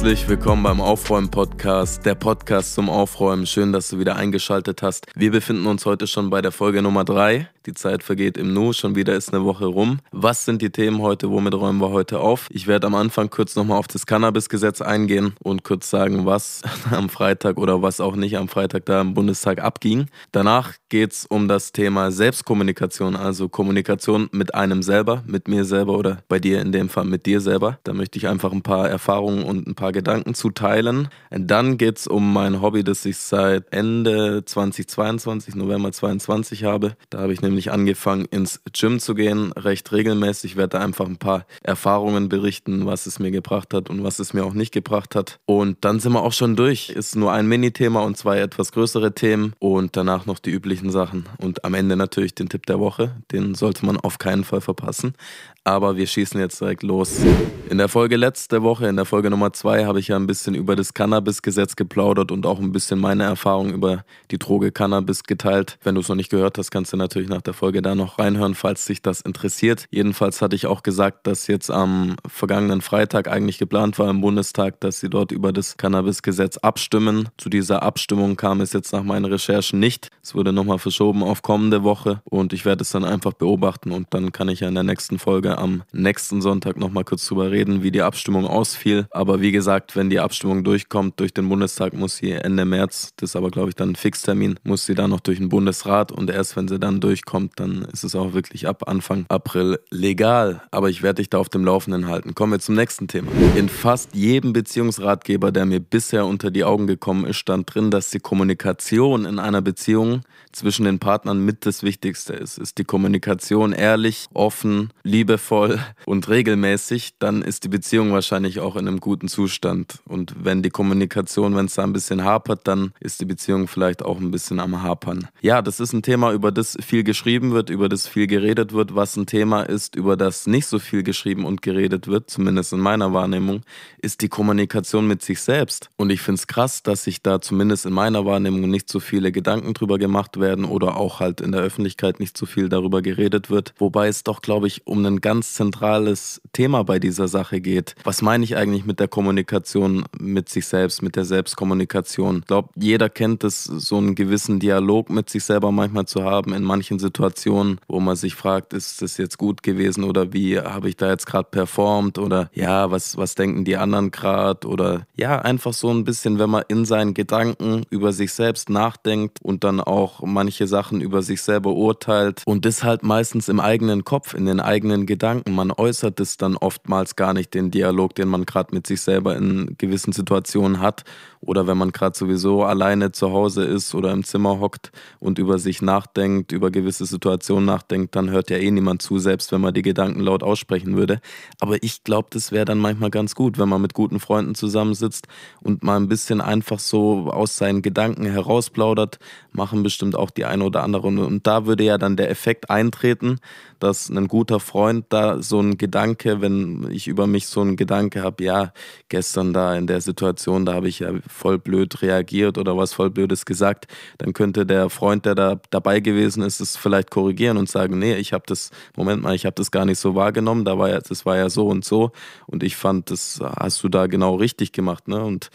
Herzlich willkommen beim Aufräumen-Podcast, der Podcast zum Aufräumen. Schön, dass du wieder eingeschaltet hast. Wir befinden uns heute schon bei der Folge Nummer drei. Die Zeit vergeht im Nu, schon wieder ist eine Woche rum. Was sind die Themen heute? Womit räumen wir heute auf? Ich werde am Anfang kurz nochmal auf das Cannabis-Gesetz eingehen und kurz sagen, was am Freitag oder was auch nicht am Freitag da im Bundestag abging. Danach geht es um das Thema Selbstkommunikation, also Kommunikation mit einem selber, mit mir selber oder bei dir in dem Fall mit dir selber. Da möchte ich einfach ein paar Erfahrungen und ein paar Gedanken zu teilen. Dann geht es um mein Hobby, das ich seit Ende 2022, November 2022 habe. Da habe ich nämlich angefangen, ins Gym zu gehen, recht regelmäßig. Ich werde da einfach ein paar Erfahrungen berichten, was es mir gebracht hat und was es mir auch nicht gebracht hat. Und dann sind wir auch schon durch. Ist nur ein Mini-Thema und zwei etwas größere Themen und danach noch die üblichen Sachen. Und am Ende natürlich den Tipp der Woche. Den sollte man auf keinen Fall verpassen. Aber wir schießen jetzt direkt los. In der Folge letzte Woche, in der Folge Nummer zwei, habe ich ja ein bisschen über das Cannabis-Gesetz geplaudert und auch ein bisschen meine Erfahrung über die Droge Cannabis geteilt. Wenn du es noch nicht gehört hast, kannst du natürlich nach der Folge da noch reinhören, falls dich das interessiert. Jedenfalls hatte ich auch gesagt, dass jetzt am vergangenen Freitag eigentlich geplant war im Bundestag, dass sie dort über das Cannabis-Gesetz abstimmen. Zu dieser Abstimmung kam es jetzt nach meinen Recherchen nicht. Es wurde nochmal verschoben auf kommende Woche und ich werde es dann einfach beobachten und dann kann ich ja in der nächsten Folge wir am nächsten Sonntag nochmal kurz drüber reden, wie die Abstimmung ausfiel. Aber wie gesagt, wenn die Abstimmung durchkommt durch den Bundestag, muss sie Ende März, das ist aber glaube ich dann ein Fixtermin, muss sie dann noch durch den Bundesrat und erst wenn sie dann durchkommt, dann ist es auch wirklich ab Anfang April legal. Aber ich werde dich da auf dem Laufenden halten. Kommen wir zum nächsten Thema. In fast jedem Beziehungsratgeber, der mir bisher unter die Augen gekommen ist, stand drin, dass die Kommunikation in einer Beziehung zwischen den Partnern mit das Wichtigste ist. Ist die Kommunikation ehrlich, offen, liebevoll, liebevoll und regelmäßig, dann ist die Beziehung wahrscheinlich auch in einem guten Zustand. Und wenn die Kommunikation, wenn es da ein bisschen hapert, dann ist die Beziehung vielleicht auch ein bisschen am Hapern. Ja, das ist ein Thema, über das viel geschrieben wird, über das viel geredet wird. Was ein Thema ist, über das nicht so viel geschrieben und geredet wird, zumindest in meiner Wahrnehmung, ist die Kommunikation mit sich selbst. Und ich finde es krass, dass sich da zumindest in meiner Wahrnehmung nicht so viele Gedanken drüber gemacht werden oder auch halt in der Öffentlichkeit nicht so viel darüber geredet wird. Wobei es doch, glaube ich, um einen ganz zentrales Thema bei dieser Sache geht. Was meine ich eigentlich mit der Kommunikation mit sich selbst, mit der Selbstkommunikation? Ich glaube, jeder kennt es, so einen gewissen Dialog mit sich selber manchmal zu haben in manchen Situationen, wo man sich fragt, ist das jetzt gut gewesen oder wie habe ich da jetzt gerade performt oder ja, was, was denken die anderen gerade oder ja, einfach so ein bisschen, wenn man in seinen Gedanken über sich selbst nachdenkt und dann auch manche Sachen über sich selber urteilt und das halt meistens im eigenen Kopf, in den eigenen Gedanken Gedanken. Man äußert es dann oftmals gar nicht, den Dialog, den man gerade mit sich selber in gewissen Situationen hat. Oder wenn man gerade sowieso alleine zu Hause ist oder im Zimmer hockt und über sich nachdenkt, über gewisse Situationen nachdenkt, dann hört ja eh niemand zu, selbst wenn man die Gedanken laut aussprechen würde. Aber ich glaube, das wäre dann manchmal ganz gut, wenn man mit guten Freunden zusammensitzt und mal ein bisschen einfach so aus seinen Gedanken herausplaudert, machen bestimmt auch die eine oder andere. Und da würde ja dann der Effekt eintreten, dass ein guter Freund da so ein Gedanke, wenn ich über mich so einen Gedanke habe, ja, gestern da in der Situation, da habe ich ja voll blöd reagiert oder was voll Blödes gesagt, dann könnte der Freund, der da dabei gewesen ist, es vielleicht korrigieren und sagen, nee, ich habe das, Moment mal, ich habe das gar nicht so wahrgenommen, da war ja, das war ja so und so und ich fand, das hast du da genau richtig gemacht, ne? Und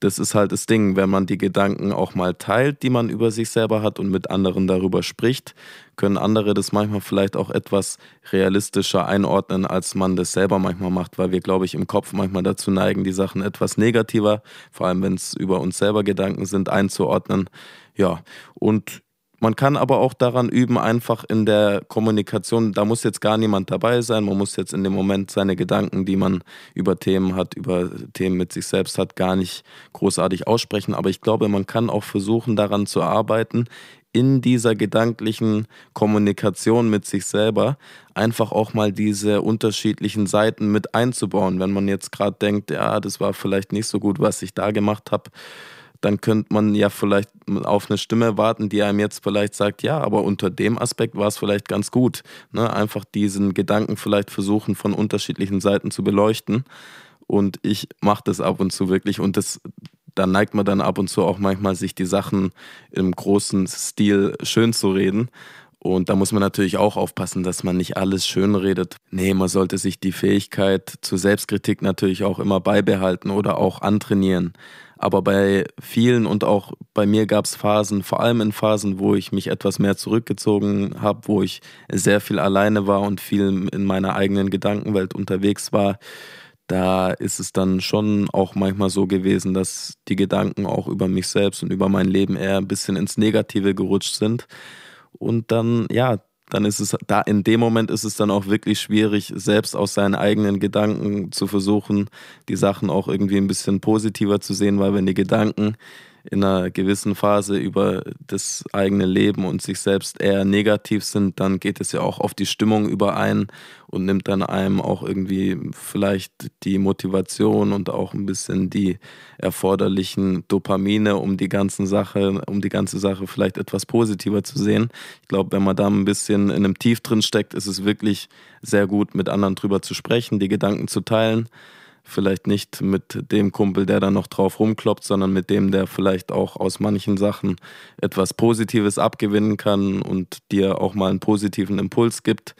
das ist halt das Ding, wenn man die Gedanken auch mal teilt, die man über sich selber hat und mit anderen darüber spricht, können andere das manchmal vielleicht auch etwas realistischer einordnen, als man das selber manchmal macht, weil wir, glaube ich, im Kopf manchmal dazu neigen, die Sachen etwas negativer, vor allem wenn es über uns selber Gedanken sind, einzuordnen. Ja, und man kann aber auch daran üben, einfach in der Kommunikation, da muss jetzt gar niemand dabei sein, man muss jetzt in dem Moment seine Gedanken, die man über Themen hat, über Themen mit sich selbst hat, gar nicht großartig aussprechen. Aber ich glaube, man kann auch versuchen, daran zu arbeiten, in dieser gedanklichen Kommunikation mit sich selber einfach auch mal diese unterschiedlichen Seiten mit einzubauen. Wenn man jetzt gerade denkt, ja, das war vielleicht nicht so gut, was ich da gemacht habe dann könnte man ja vielleicht auf eine Stimme warten, die einem jetzt vielleicht sagt, ja, aber unter dem Aspekt war es vielleicht ganz gut. Ne? Einfach diesen Gedanken vielleicht versuchen, von unterschiedlichen Seiten zu beleuchten. Und ich mache das ab und zu wirklich. Und das, da neigt man dann ab und zu auch manchmal, sich die Sachen im großen Stil schön zu reden. Und da muss man natürlich auch aufpassen, dass man nicht alles schönredet. Nee, man sollte sich die Fähigkeit zur Selbstkritik natürlich auch immer beibehalten oder auch antrainieren. Aber bei vielen und auch bei mir gab es Phasen, vor allem in Phasen, wo ich mich etwas mehr zurückgezogen habe, wo ich sehr viel alleine war und viel in meiner eigenen Gedankenwelt unterwegs war. Da ist es dann schon auch manchmal so gewesen, dass die Gedanken auch über mich selbst und über mein Leben eher ein bisschen ins Negative gerutscht sind. Und dann, ja, dann ist es da in dem Moment ist es dann auch wirklich schwierig, selbst aus seinen eigenen Gedanken zu versuchen, die Sachen auch irgendwie ein bisschen positiver zu sehen, weil wenn die Gedanken in einer gewissen Phase über das eigene Leben und sich selbst eher negativ sind, dann geht es ja auch auf die Stimmung überein und nimmt dann einem auch irgendwie vielleicht die Motivation und auch ein bisschen die erforderlichen Dopamine, um die ganzen Sache, um die ganze Sache vielleicht etwas positiver zu sehen. Ich glaube, wenn man da ein bisschen in einem Tief drin steckt, ist es wirklich sehr gut, mit anderen drüber zu sprechen, die Gedanken zu teilen vielleicht nicht mit dem Kumpel, der da noch drauf rumkloppt, sondern mit dem, der vielleicht auch aus manchen Sachen etwas Positives abgewinnen kann und dir auch mal einen positiven Impuls gibt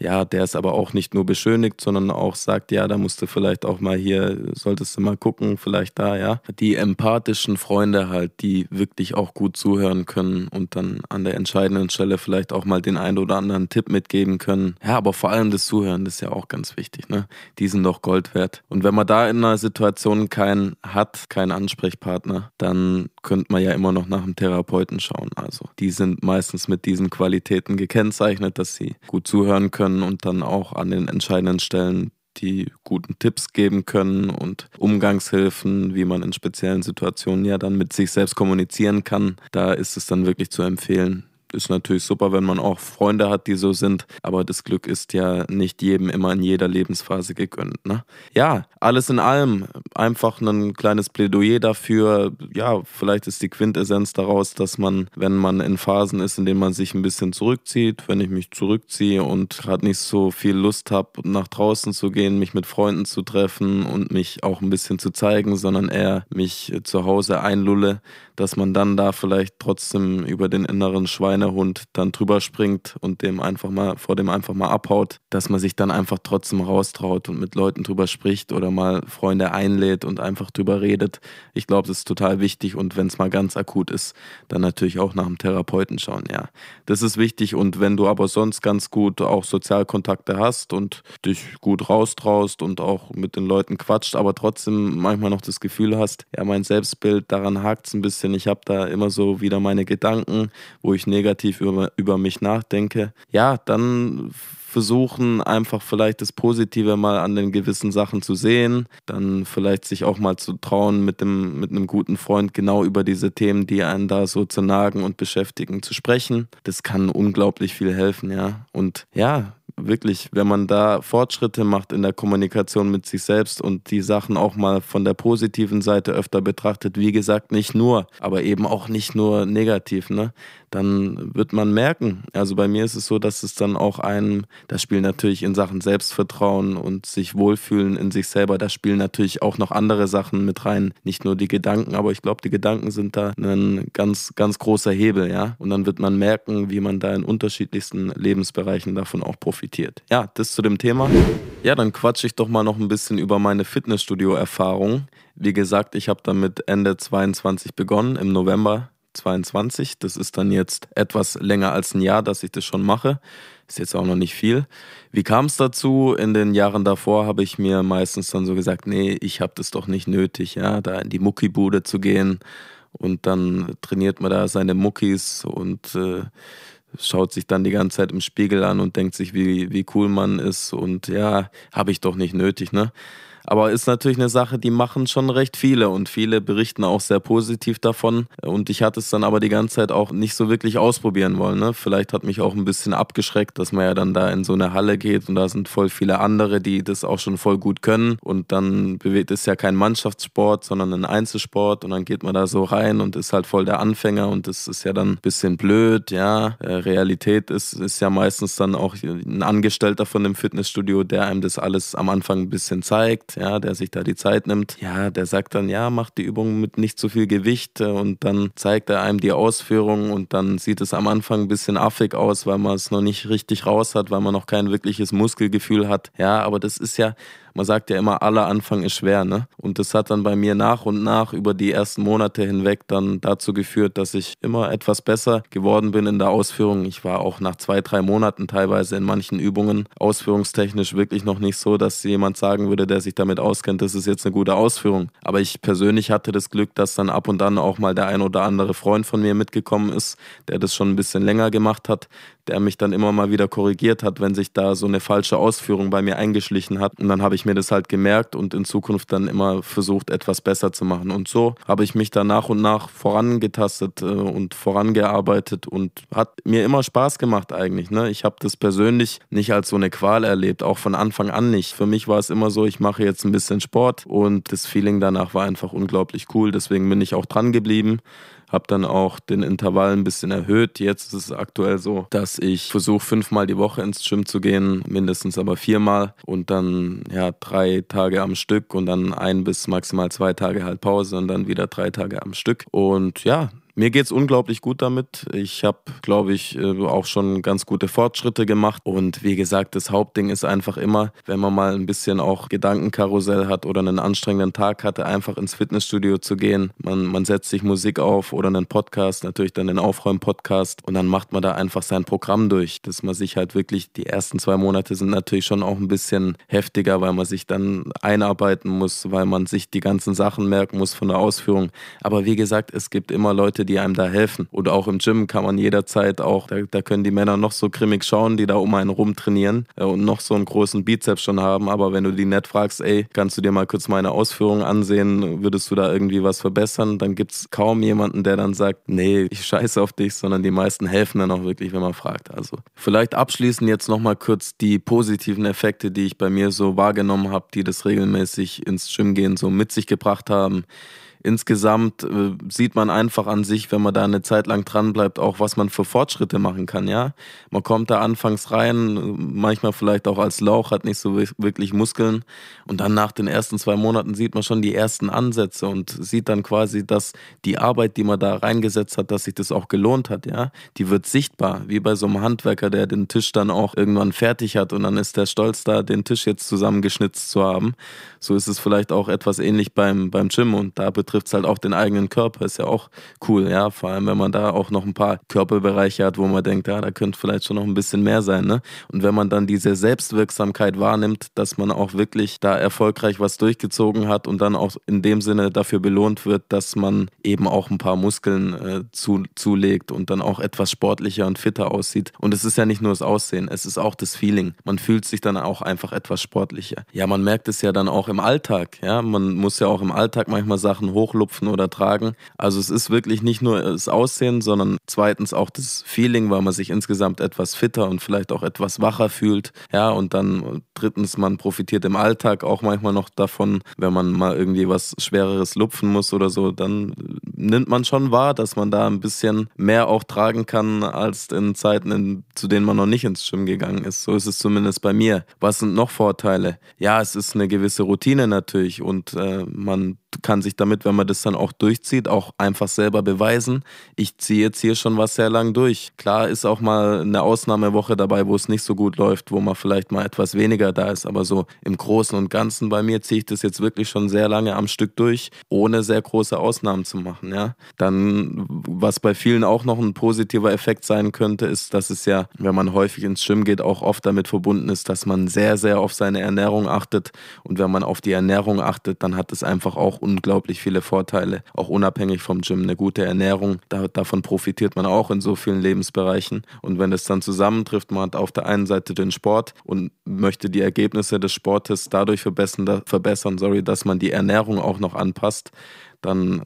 ja, der es aber auch nicht nur beschönigt, sondern auch sagt, ja, da musst du vielleicht auch mal hier, solltest du mal gucken, vielleicht da, ja. Die empathischen Freunde halt, die wirklich auch gut zuhören können und dann an der entscheidenden Stelle vielleicht auch mal den einen oder anderen Tipp mitgeben können. Ja, aber vor allem das Zuhören, das ist ja auch ganz wichtig, ne? Die sind doch Gold wert. Und wenn man da in einer Situation keinen hat, keinen Ansprechpartner, dann könnte man ja immer noch nach einem Therapeuten schauen. Also, die sind meistens mit diesen Qualitäten gekennzeichnet, dass sie gut zuhören können und dann auch an den entscheidenden Stellen die guten Tipps geben können und Umgangshilfen, wie man in speziellen Situationen ja dann mit sich selbst kommunizieren kann. Da ist es dann wirklich zu empfehlen, ist natürlich super, wenn man auch Freunde hat, die so sind, aber das Glück ist ja nicht jedem immer in jeder Lebensphase gegönnt. Ne? Ja, alles in allem einfach ein kleines Plädoyer dafür. Ja, vielleicht ist die Quintessenz daraus, dass man, wenn man in Phasen ist, in denen man sich ein bisschen zurückzieht, wenn ich mich zurückziehe und gerade nicht so viel Lust habe, nach draußen zu gehen, mich mit Freunden zu treffen und mich auch ein bisschen zu zeigen, sondern eher mich zu Hause einlulle, dass man dann da vielleicht trotzdem über den inneren Schweinehund dann drüber springt und dem einfach mal, vor dem einfach mal abhaut, dass man sich dann einfach trotzdem raustraut und mit Leuten drüber spricht oder mal Freunde einlädt und einfach drüber redet. Ich glaube, das ist total wichtig und wenn es mal ganz akut ist, dann natürlich auch nach einem Therapeuten schauen, ja. Das ist wichtig und wenn du aber sonst ganz gut auch Sozialkontakte hast und dich gut raustraust und auch mit den Leuten quatscht, aber trotzdem manchmal noch das Gefühl hast, ja, mein Selbstbild, daran hakt es ein bisschen, ich habe da immer so wieder meine Gedanken, wo ich negativ über, über mich nachdenke. Ja, dann versuchen, einfach vielleicht das Positive mal an den gewissen Sachen zu sehen, dann vielleicht sich auch mal zu trauen, mit, dem, mit einem guten Freund genau über diese Themen, die einen da so zu nagen und beschäftigen, zu sprechen. Das kann unglaublich viel helfen, ja. Und ja, wirklich, wenn man da Fortschritte macht in der Kommunikation mit sich selbst und die Sachen auch mal von der positiven Seite öfter betrachtet, wie gesagt, nicht nur, aber eben auch nicht nur negativ, ne? dann wird man merken. Also bei mir ist es so, dass es dann auch einem, das spielt natürlich in Sachen Selbstvertrauen und sich wohlfühlen in sich selber, da spielen natürlich auch noch andere Sachen mit rein, nicht nur die Gedanken, aber ich glaube, die Gedanken sind da ein ganz, ganz großer Hebel, ja. Und dann wird man merken, wie man da in unterschiedlichsten Lebensbereichen davon auch profitiert. Ja, das zu dem Thema. Ja, dann quatsche ich doch mal noch ein bisschen über meine Fitnessstudio-Erfahrung. Wie gesagt, ich habe damit Ende 22 begonnen, im November 22. Das ist dann jetzt etwas länger als ein Jahr, dass ich das schon mache. Ist jetzt auch noch nicht viel. Wie kam es dazu? In den Jahren davor habe ich mir meistens dann so gesagt, nee, ich habe das doch nicht nötig, ja, da in die Muckibude zu gehen und dann trainiert man da seine Muckis und äh, schaut sich dann die ganze Zeit im Spiegel an und denkt sich, wie, wie cool man ist und ja, habe ich doch nicht nötig, ne? Aber ist natürlich eine Sache, die machen schon recht viele und viele berichten auch sehr positiv davon. Und ich hatte es dann aber die ganze Zeit auch nicht so wirklich ausprobieren wollen. Ne? Vielleicht hat mich auch ein bisschen abgeschreckt, dass man ja dann da in so eine Halle geht und da sind voll viele andere, die das auch schon voll gut können. Und dann bewegt es ja kein Mannschaftssport, sondern ein Einzelsport. Und dann geht man da so rein und ist halt voll der Anfänger und das ist ja dann ein bisschen blöd. Ja, äh, Realität ist, ist ja meistens dann auch ein Angestellter von dem Fitnessstudio, der einem das alles am Anfang ein bisschen zeigt ja, der sich da die Zeit nimmt, ja, der sagt dann, ja, macht die Übung mit nicht zu viel Gewicht und dann zeigt er einem die Ausführung und dann sieht es am Anfang ein bisschen affig aus, weil man es noch nicht richtig raus hat, weil man noch kein wirkliches Muskelgefühl hat. Ja, aber das ist ja, man sagt ja immer, aller Anfang ist schwer, ne? Und das hat dann bei mir nach und nach über die ersten Monate hinweg dann dazu geführt, dass ich immer etwas besser geworden bin in der Ausführung. Ich war auch nach zwei, drei Monaten teilweise in manchen Übungen ausführungstechnisch wirklich noch nicht so, dass jemand sagen würde, der sich damit auskennt, das ist jetzt eine gute Ausführung. Aber ich persönlich hatte das Glück, dass dann ab und an auch mal der ein oder andere Freund von mir mitgekommen ist, der das schon ein bisschen länger gemacht hat, der mich dann immer mal wieder korrigiert hat, wenn sich da so eine falsche Ausführung bei mir eingeschlichen hat. Und dann habe ich mir das halt gemerkt und in Zukunft dann immer versucht, etwas besser zu machen. Und so habe ich mich da nach und nach vorangetastet äh, und vorangearbeitet und hat mir immer Spaß gemacht eigentlich. Ne? Ich habe das persönlich nicht als so eine Qual erlebt, auch von Anfang an nicht. Für mich war es immer so, ich mache jetzt ein bisschen Sport und das Feeling danach war einfach unglaublich cool. Deswegen bin ich auch dran geblieben habe dann auch den Intervall ein bisschen erhöht. Jetzt ist es aktuell so, dass ich versuche fünfmal die Woche ins Gym zu gehen, mindestens aber viermal und dann ja drei Tage am Stück und dann ein bis maximal zwei Tage halt Pause und dann wieder drei Tage am Stück. Und ja, mir geht es unglaublich gut damit. Ich habe, glaube ich, äh, auch schon ganz gute Fortschritte gemacht. Und wie gesagt, das Hauptding ist einfach immer, wenn man mal ein bisschen auch Gedankenkarussell hat oder einen anstrengenden Tag hatte, einfach ins Fitnessstudio zu gehen. Man, man setzt sich Musik auf oder einen Podcast, natürlich dann den Aufräumen-Podcast und dann macht man da einfach sein Programm durch, dass man sich halt wirklich, die ersten zwei Monate sind natürlich schon auch ein bisschen heftiger, weil man sich dann einarbeiten muss, weil man sich die ganzen Sachen merken muss von der Ausführung. Aber wie gesagt, es gibt immer Leute, die einem da helfen. Oder auch im Gym kann man jederzeit auch, da, da können die Männer noch so grimmig schauen, die da um einen rum trainieren äh, und noch so einen großen Bizeps schon haben. Aber wenn du die nett fragst, ey, kannst du dir mal kurz meine Ausführungen ansehen, würdest du da irgendwie was verbessern, dann gibt es kaum jemanden, der dann sagt, nee, ich scheiße auf dich, sondern die meisten helfen dann auch wirklich, wenn man fragt. Also vielleicht abschließend jetzt nochmal kurz die positiven Effekte, die ich bei mir so wahrgenommen habe, die das regelmäßig ins Gym gehen so mit sich gebracht haben insgesamt äh, sieht man einfach an sich, wenn man da eine Zeit lang dran bleibt, auch was man für Fortschritte machen kann, ja. Man kommt da anfangs rein, manchmal vielleicht auch als Lauch, hat nicht so wirklich Muskeln und dann nach den ersten zwei Monaten sieht man schon die ersten Ansätze und sieht dann quasi, dass die Arbeit, die man da reingesetzt hat, dass sich das auch gelohnt hat, ja. Die wird sichtbar, wie bei so einem Handwerker, der den Tisch dann auch irgendwann fertig hat und dann ist der stolz da, den Tisch jetzt zusammengeschnitzt zu haben. So ist es vielleicht auch etwas ähnlich beim, beim Gym und da es halt auch den eigenen Körper. Ist ja auch cool, ja. Vor allem, wenn man da auch noch ein paar Körperbereiche hat, wo man denkt, ja, da könnte vielleicht schon noch ein bisschen mehr sein, ne? Und wenn man dann diese Selbstwirksamkeit wahrnimmt, dass man auch wirklich da erfolgreich was durchgezogen hat und dann auch in dem Sinne dafür belohnt wird, dass man eben auch ein paar Muskeln äh, zu, zulegt und dann auch etwas sportlicher und fitter aussieht. Und es ist ja nicht nur das Aussehen, es ist auch das Feeling. Man fühlt sich dann auch einfach etwas sportlicher. Ja, man merkt es ja dann auch im Alltag, ja. Man muss ja auch im Alltag manchmal Sachen hochlupfen lupfen oder tragen. Also es ist wirklich nicht nur das Aussehen, sondern zweitens auch das Feeling, weil man sich insgesamt etwas fitter und vielleicht auch etwas wacher fühlt. Ja, und dann drittens, man profitiert im Alltag auch manchmal noch davon, wenn man mal irgendwie was Schwereres lupfen muss oder so, dann nimmt man schon wahr, dass man da ein bisschen mehr auch tragen kann als in Zeiten, in, zu denen man noch nicht ins Gym gegangen ist. So ist es zumindest bei mir. Was sind noch Vorteile? Ja, es ist eine gewisse Routine natürlich und äh, man kann sich damit, wenn man das dann auch durchzieht, auch einfach selber beweisen. Ich ziehe jetzt hier schon was sehr lang durch. Klar ist auch mal eine Ausnahmewoche dabei, wo es nicht so gut läuft, wo man vielleicht mal etwas weniger da ist, aber so im Großen und Ganzen bei mir ziehe ich das jetzt wirklich schon sehr lange am Stück durch, ohne sehr große Ausnahmen zu machen, ja. Dann, was bei vielen auch noch ein positiver Effekt sein könnte, ist, dass es ja, wenn man häufig ins Gym geht, auch oft damit verbunden ist, dass man sehr, sehr auf seine Ernährung achtet und wenn man auf die Ernährung achtet, dann hat es einfach auch unglaublich viele Vorteile, auch unabhängig vom Gym. Eine gute Ernährung, da, davon profitiert man auch in so vielen Lebensbereichen. Und wenn es dann zusammentrifft, man hat auf der einen Seite den Sport und möchte die Ergebnisse des Sportes dadurch verbessern, verbessern sorry, dass man die Ernährung auch noch anpasst, dann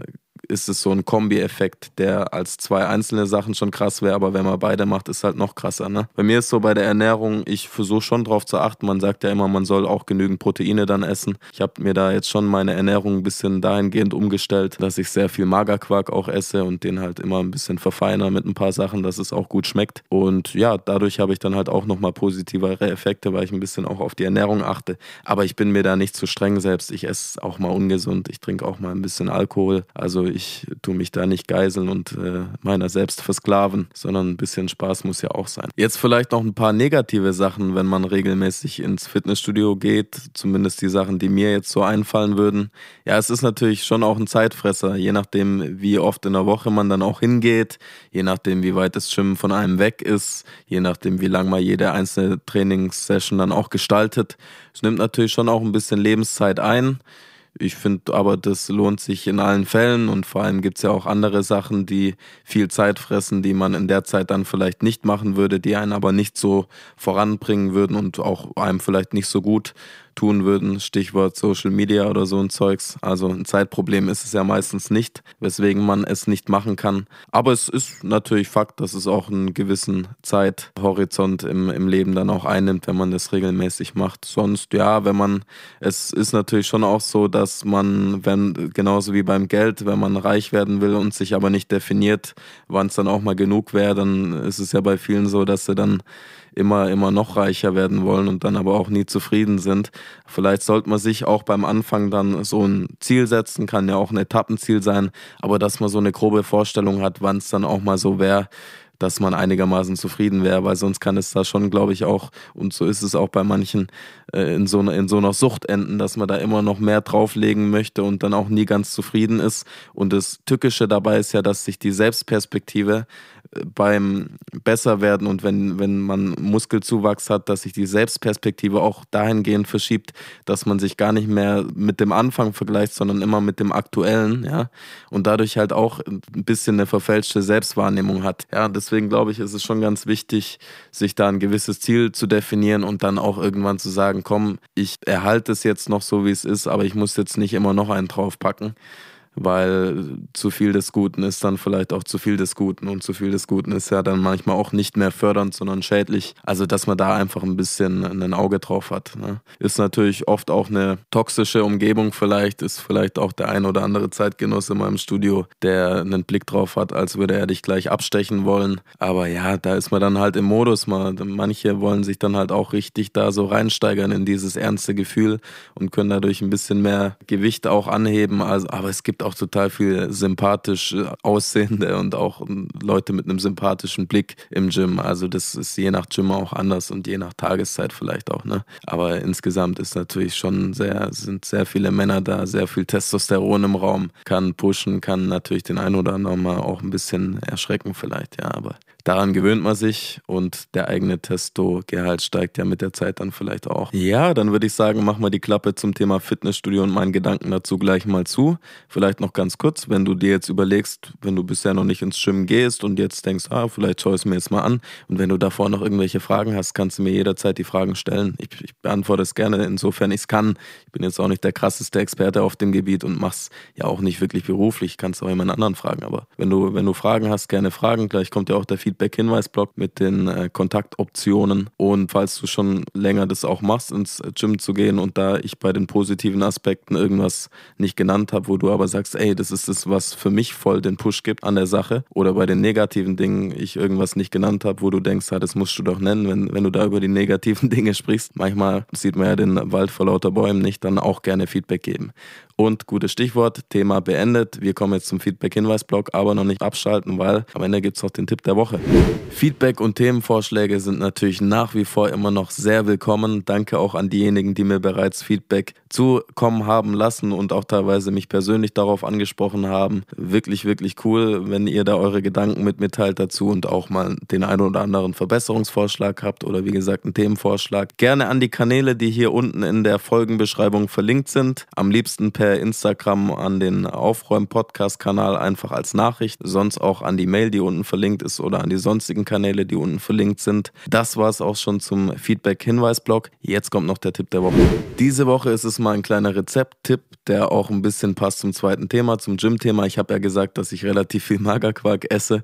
ist es so ein Kombi-Effekt, der als zwei einzelne Sachen schon krass wäre, aber wenn man beide macht, ist halt noch krasser. Ne? Bei mir ist so bei der Ernährung, ich versuche schon drauf zu achten. Man sagt ja immer, man soll auch genügend Proteine dann essen. Ich habe mir da jetzt schon meine Ernährung ein bisschen dahingehend umgestellt, dass ich sehr viel Magerquark auch esse und den halt immer ein bisschen verfeiner mit ein paar Sachen, dass es auch gut schmeckt. Und ja, dadurch habe ich dann halt auch nochmal positivere Effekte, weil ich ein bisschen auch auf die Ernährung achte. Aber ich bin mir da nicht zu streng selbst. Ich esse auch mal ungesund. Ich trinke auch mal ein bisschen Alkohol. Also ich tue mich da nicht geiseln und äh, meiner selbst versklaven, sondern ein bisschen Spaß muss ja auch sein. Jetzt vielleicht noch ein paar negative Sachen, wenn man regelmäßig ins Fitnessstudio geht. Zumindest die Sachen, die mir jetzt so einfallen würden. Ja, es ist natürlich schon auch ein Zeitfresser, je nachdem, wie oft in der Woche man dann auch hingeht, je nachdem, wie weit das Schwimmen von einem weg ist, je nachdem, wie lang man jede einzelne Trainingssession dann auch gestaltet. Es nimmt natürlich schon auch ein bisschen Lebenszeit ein. Ich finde aber, das lohnt sich in allen Fällen und vor allem gibt es ja auch andere Sachen, die viel Zeit fressen, die man in der Zeit dann vielleicht nicht machen würde, die einen aber nicht so voranbringen würden und auch einem vielleicht nicht so gut tun würden. Stichwort Social Media oder so ein Zeugs. Also ein Zeitproblem ist es ja meistens nicht, weswegen man es nicht machen kann. Aber es ist natürlich Fakt, dass es auch einen gewissen Zeithorizont im, im Leben dann auch einnimmt, wenn man das regelmäßig macht. Sonst, ja, wenn man, es ist natürlich schon auch so, dass man, wenn, genauso wie beim Geld, wenn man reich werden will und sich aber nicht definiert, wann es dann auch mal genug wäre, dann ist es ja bei vielen so, dass sie dann immer, immer noch reicher werden wollen und dann aber auch nie zufrieden sind. Vielleicht sollte man sich auch beim Anfang dann so ein Ziel setzen, kann ja auch ein Etappenziel sein, aber dass man so eine grobe Vorstellung hat, wann es dann auch mal so wäre, dass man einigermaßen zufrieden wäre, weil sonst kann es da schon, glaube ich, auch, und so ist es auch bei manchen, in, so einer, in so einer Sucht enden, dass man da immer noch mehr drauflegen möchte und dann auch nie ganz zufrieden ist. Und das Tückische dabei ist ja, dass sich die Selbstperspektive beim Besserwerden und wenn, wenn man Muskelzuwachs hat, dass sich die Selbstperspektive auch dahingehend verschiebt, dass man sich gar nicht mehr mit dem Anfang vergleicht, sondern immer mit dem Aktuellen, ja. Und dadurch halt auch ein bisschen eine verfälschte Selbstwahrnehmung hat. Ja, deswegen glaube ich, ist es schon ganz wichtig, sich da ein gewisses Ziel zu definieren und dann auch irgendwann zu sagen, komm, ich erhalte es jetzt noch so, wie es ist, aber ich muss jetzt nicht immer noch einen draufpacken weil zu viel des Guten ist dann vielleicht auch zu viel des Guten und zu viel des Guten ist ja dann manchmal auch nicht mehr fördernd, sondern schädlich. Also, dass man da einfach ein bisschen ein Auge drauf hat. Ne? Ist natürlich oft auch eine toxische Umgebung vielleicht, ist vielleicht auch der ein oder andere Zeitgenosse in meinem Studio, der einen Blick drauf hat, als würde er dich gleich abstechen wollen. Aber ja, da ist man dann halt im Modus. Man, manche wollen sich dann halt auch richtig da so reinsteigern in dieses ernste Gefühl und können dadurch ein bisschen mehr Gewicht auch anheben. Also, aber es gibt auch total viel sympathisch äh, aussehende und auch Leute mit einem sympathischen Blick im Gym. Also das ist je nach Gym auch anders und je nach Tageszeit vielleicht auch, ne? Aber insgesamt ist natürlich schon sehr, sind sehr viele Männer da, sehr viel Testosteron im Raum, kann pushen, kann natürlich den einen oder anderen mal auch ein bisschen erschrecken vielleicht, ja, aber daran gewöhnt man sich und der eigene Testo-Gehalt steigt ja mit der Zeit dann vielleicht auch. Ja, dann würde ich sagen, mach mal die Klappe zum Thema Fitnessstudio und meinen Gedanken dazu gleich mal zu. Vielleicht noch ganz kurz, wenn du dir jetzt überlegst, wenn du bisher noch nicht ins Gym gehst und jetzt denkst, ah, vielleicht schaue ich es mir jetzt mal an und wenn du davor noch irgendwelche Fragen hast, kannst du mir jederzeit die Fragen stellen. Ich, ich beantworte es gerne, insofern ich es kann. Ich bin jetzt auch nicht der krasseste Experte auf dem Gebiet und mach's ja auch nicht wirklich beruflich, kannst auch jemand anderen fragen, aber wenn du, wenn du Fragen hast, gerne fragen. Gleich kommt ja auch der Feedback Feedback-Hinweisblock mit den äh, Kontaktoptionen. Und falls du schon länger das auch machst, ins Gym zu gehen und da ich bei den positiven Aspekten irgendwas nicht genannt habe, wo du aber sagst, ey, das ist das, was für mich voll den Push gibt an der Sache. Oder bei den negativen Dingen ich irgendwas nicht genannt habe, wo du denkst, ja, das musst du doch nennen, wenn, wenn du da über die negativen Dinge sprichst. Manchmal sieht man ja den Wald vor lauter Bäumen nicht, dann auch gerne Feedback geben. Und gutes Stichwort, Thema beendet. Wir kommen jetzt zum Feedback-Hinweis-Blog, aber noch nicht abschalten, weil am Ende gibt es noch den Tipp der Woche. Feedback und Themenvorschläge sind natürlich nach wie vor immer noch sehr willkommen. Danke auch an diejenigen, die mir bereits Feedback zukommen haben lassen und auch teilweise mich persönlich darauf angesprochen haben. Wirklich, wirklich cool, wenn ihr da eure Gedanken mit mitteilt dazu und auch mal den einen oder anderen Verbesserungsvorschlag habt oder wie gesagt einen Themenvorschlag. Gerne an die Kanäle, die hier unten in der Folgenbeschreibung verlinkt sind. Am liebsten per per Instagram an den Aufräum-Podcast-Kanal einfach als Nachricht, sonst auch an die Mail, die unten verlinkt ist oder an die sonstigen Kanäle, die unten verlinkt sind. Das war es auch schon zum Feedback-Hinweis-Blog. Jetzt kommt noch der Tipp der Woche. Diese Woche ist es mal ein kleiner Rezept-Tipp, der auch ein bisschen passt zum zweiten Thema zum Gym-Thema. Ich habe ja gesagt, dass ich relativ viel Magerquark esse.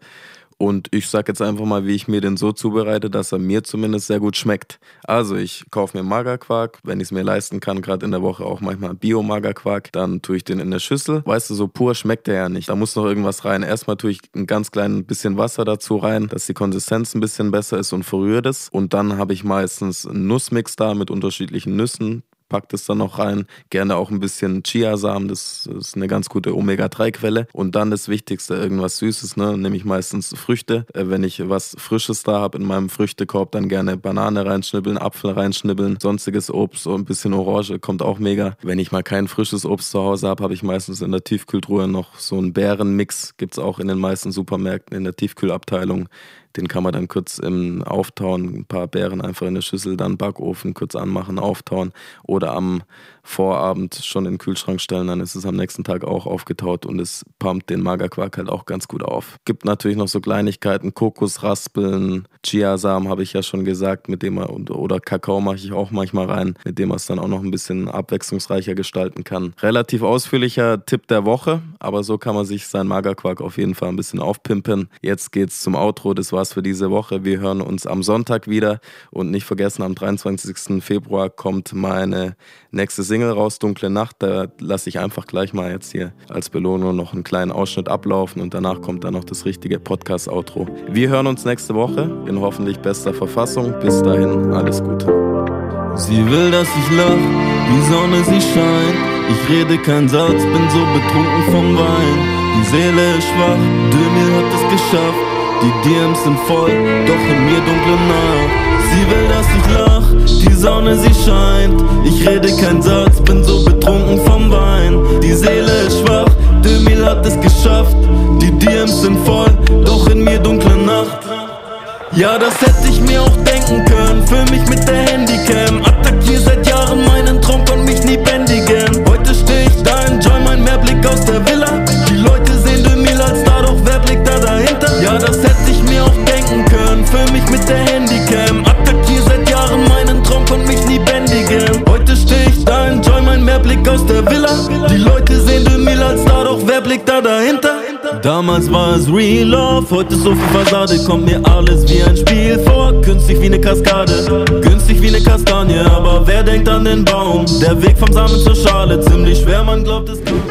Und ich sage jetzt einfach mal, wie ich mir den so zubereite, dass er mir zumindest sehr gut schmeckt. Also ich kaufe mir Magerquark, wenn ich es mir leisten kann, gerade in der Woche auch manchmal Bio-Magerquark. Dann tue ich den in der Schüssel. Weißt du, so pur schmeckt der ja nicht. Da muss noch irgendwas rein. Erstmal tue ich ein ganz klein bisschen Wasser dazu rein, dass die Konsistenz ein bisschen besser ist und verrührt es. Und dann habe ich meistens einen Nussmix da mit unterschiedlichen Nüssen packt es dann noch rein. Gerne auch ein bisschen Chiasamen, das ist eine ganz gute Omega-3-Quelle. Und dann das Wichtigste, irgendwas Süßes, ne? nämlich meistens Früchte. Äh, wenn ich was Frisches da habe in meinem Früchtekorb, dann gerne Banane reinschnibbeln, Apfel reinschnibbeln, sonstiges Obst, so ein bisschen Orange, kommt auch mega. Wenn ich mal kein frisches Obst zu Hause habe, habe ich meistens in der Tiefkühltruhe noch so einen Bärenmix. Gibt es auch in den meisten Supermärkten in der Tiefkühlabteilung. Den kann man dann kurz im Auftauen, ein paar Beeren einfach in der Schüssel, dann Backofen kurz anmachen, auftauen oder am Vorabend schon in den Kühlschrank stellen, dann ist es am nächsten Tag auch aufgetaut und es pumpt den Magerquark halt auch ganz gut auf. Gibt natürlich noch so Kleinigkeiten, Kokosraspeln, Chiasamen habe ich ja schon gesagt, mit dem man, oder Kakao mache ich auch manchmal rein, mit dem man es dann auch noch ein bisschen abwechslungsreicher gestalten kann. Relativ ausführlicher Tipp der Woche, aber so kann man sich seinen Magerquark auf jeden Fall ein bisschen aufpimpen. Jetzt geht's zum Outro, das war's für diese Woche. Wir hören uns am Sonntag wieder und nicht vergessen, am 23. Februar kommt meine nächste Single raus, Dunkle Nacht. Da lasse ich einfach gleich mal jetzt hier als Belohnung noch einen kleinen Ausschnitt ablaufen und danach kommt dann noch das richtige Podcast-Outro. Wir hören uns nächste Woche in hoffentlich bester Verfassung. Bis dahin, alles Gute. Sie will, dass ich lach, die Sonne sie scheint. Ich rede kein Satz, bin so betrunken vom Wein. Die Seele ist schwach, Dömil hat es geschafft. Die DMs sind voll, doch in mir dunkle Nacht. Sie will, dass ich lach, die Sonne sie scheint. Ich rede kein Satz, bin so betrunken vom Wein. Die Seele ist schwach, Dömil hat es geschafft. Die DMs sind voll, doch in mir dunkle Nacht. Ja, das hätte ich mir auch denken können. Füll mich mit der Handycam. Attackier seit Jahren meinen Traum, kann mich nie bändigen. Heute steh ich da, enjoy mein Mehrblick aus der Villa. Die Leute sehen Demil als Star, doch wer blickt da dahinter? Ja, das hätte ich mir auch denken können. Füll mich mit der Mehrblick aus der Villa. Die Leute sehen Demil als Star, doch wer blickt da dahinter? Damals war es Real Love, heute so viel Fassade, kommt mir alles wie ein Spiel vor. Künstlich wie eine Kaskade, günstig wie eine Kastanie, aber wer denkt an den Baum? Der Weg vom Samen zur Schale, ziemlich schwer, man glaubt es kaum.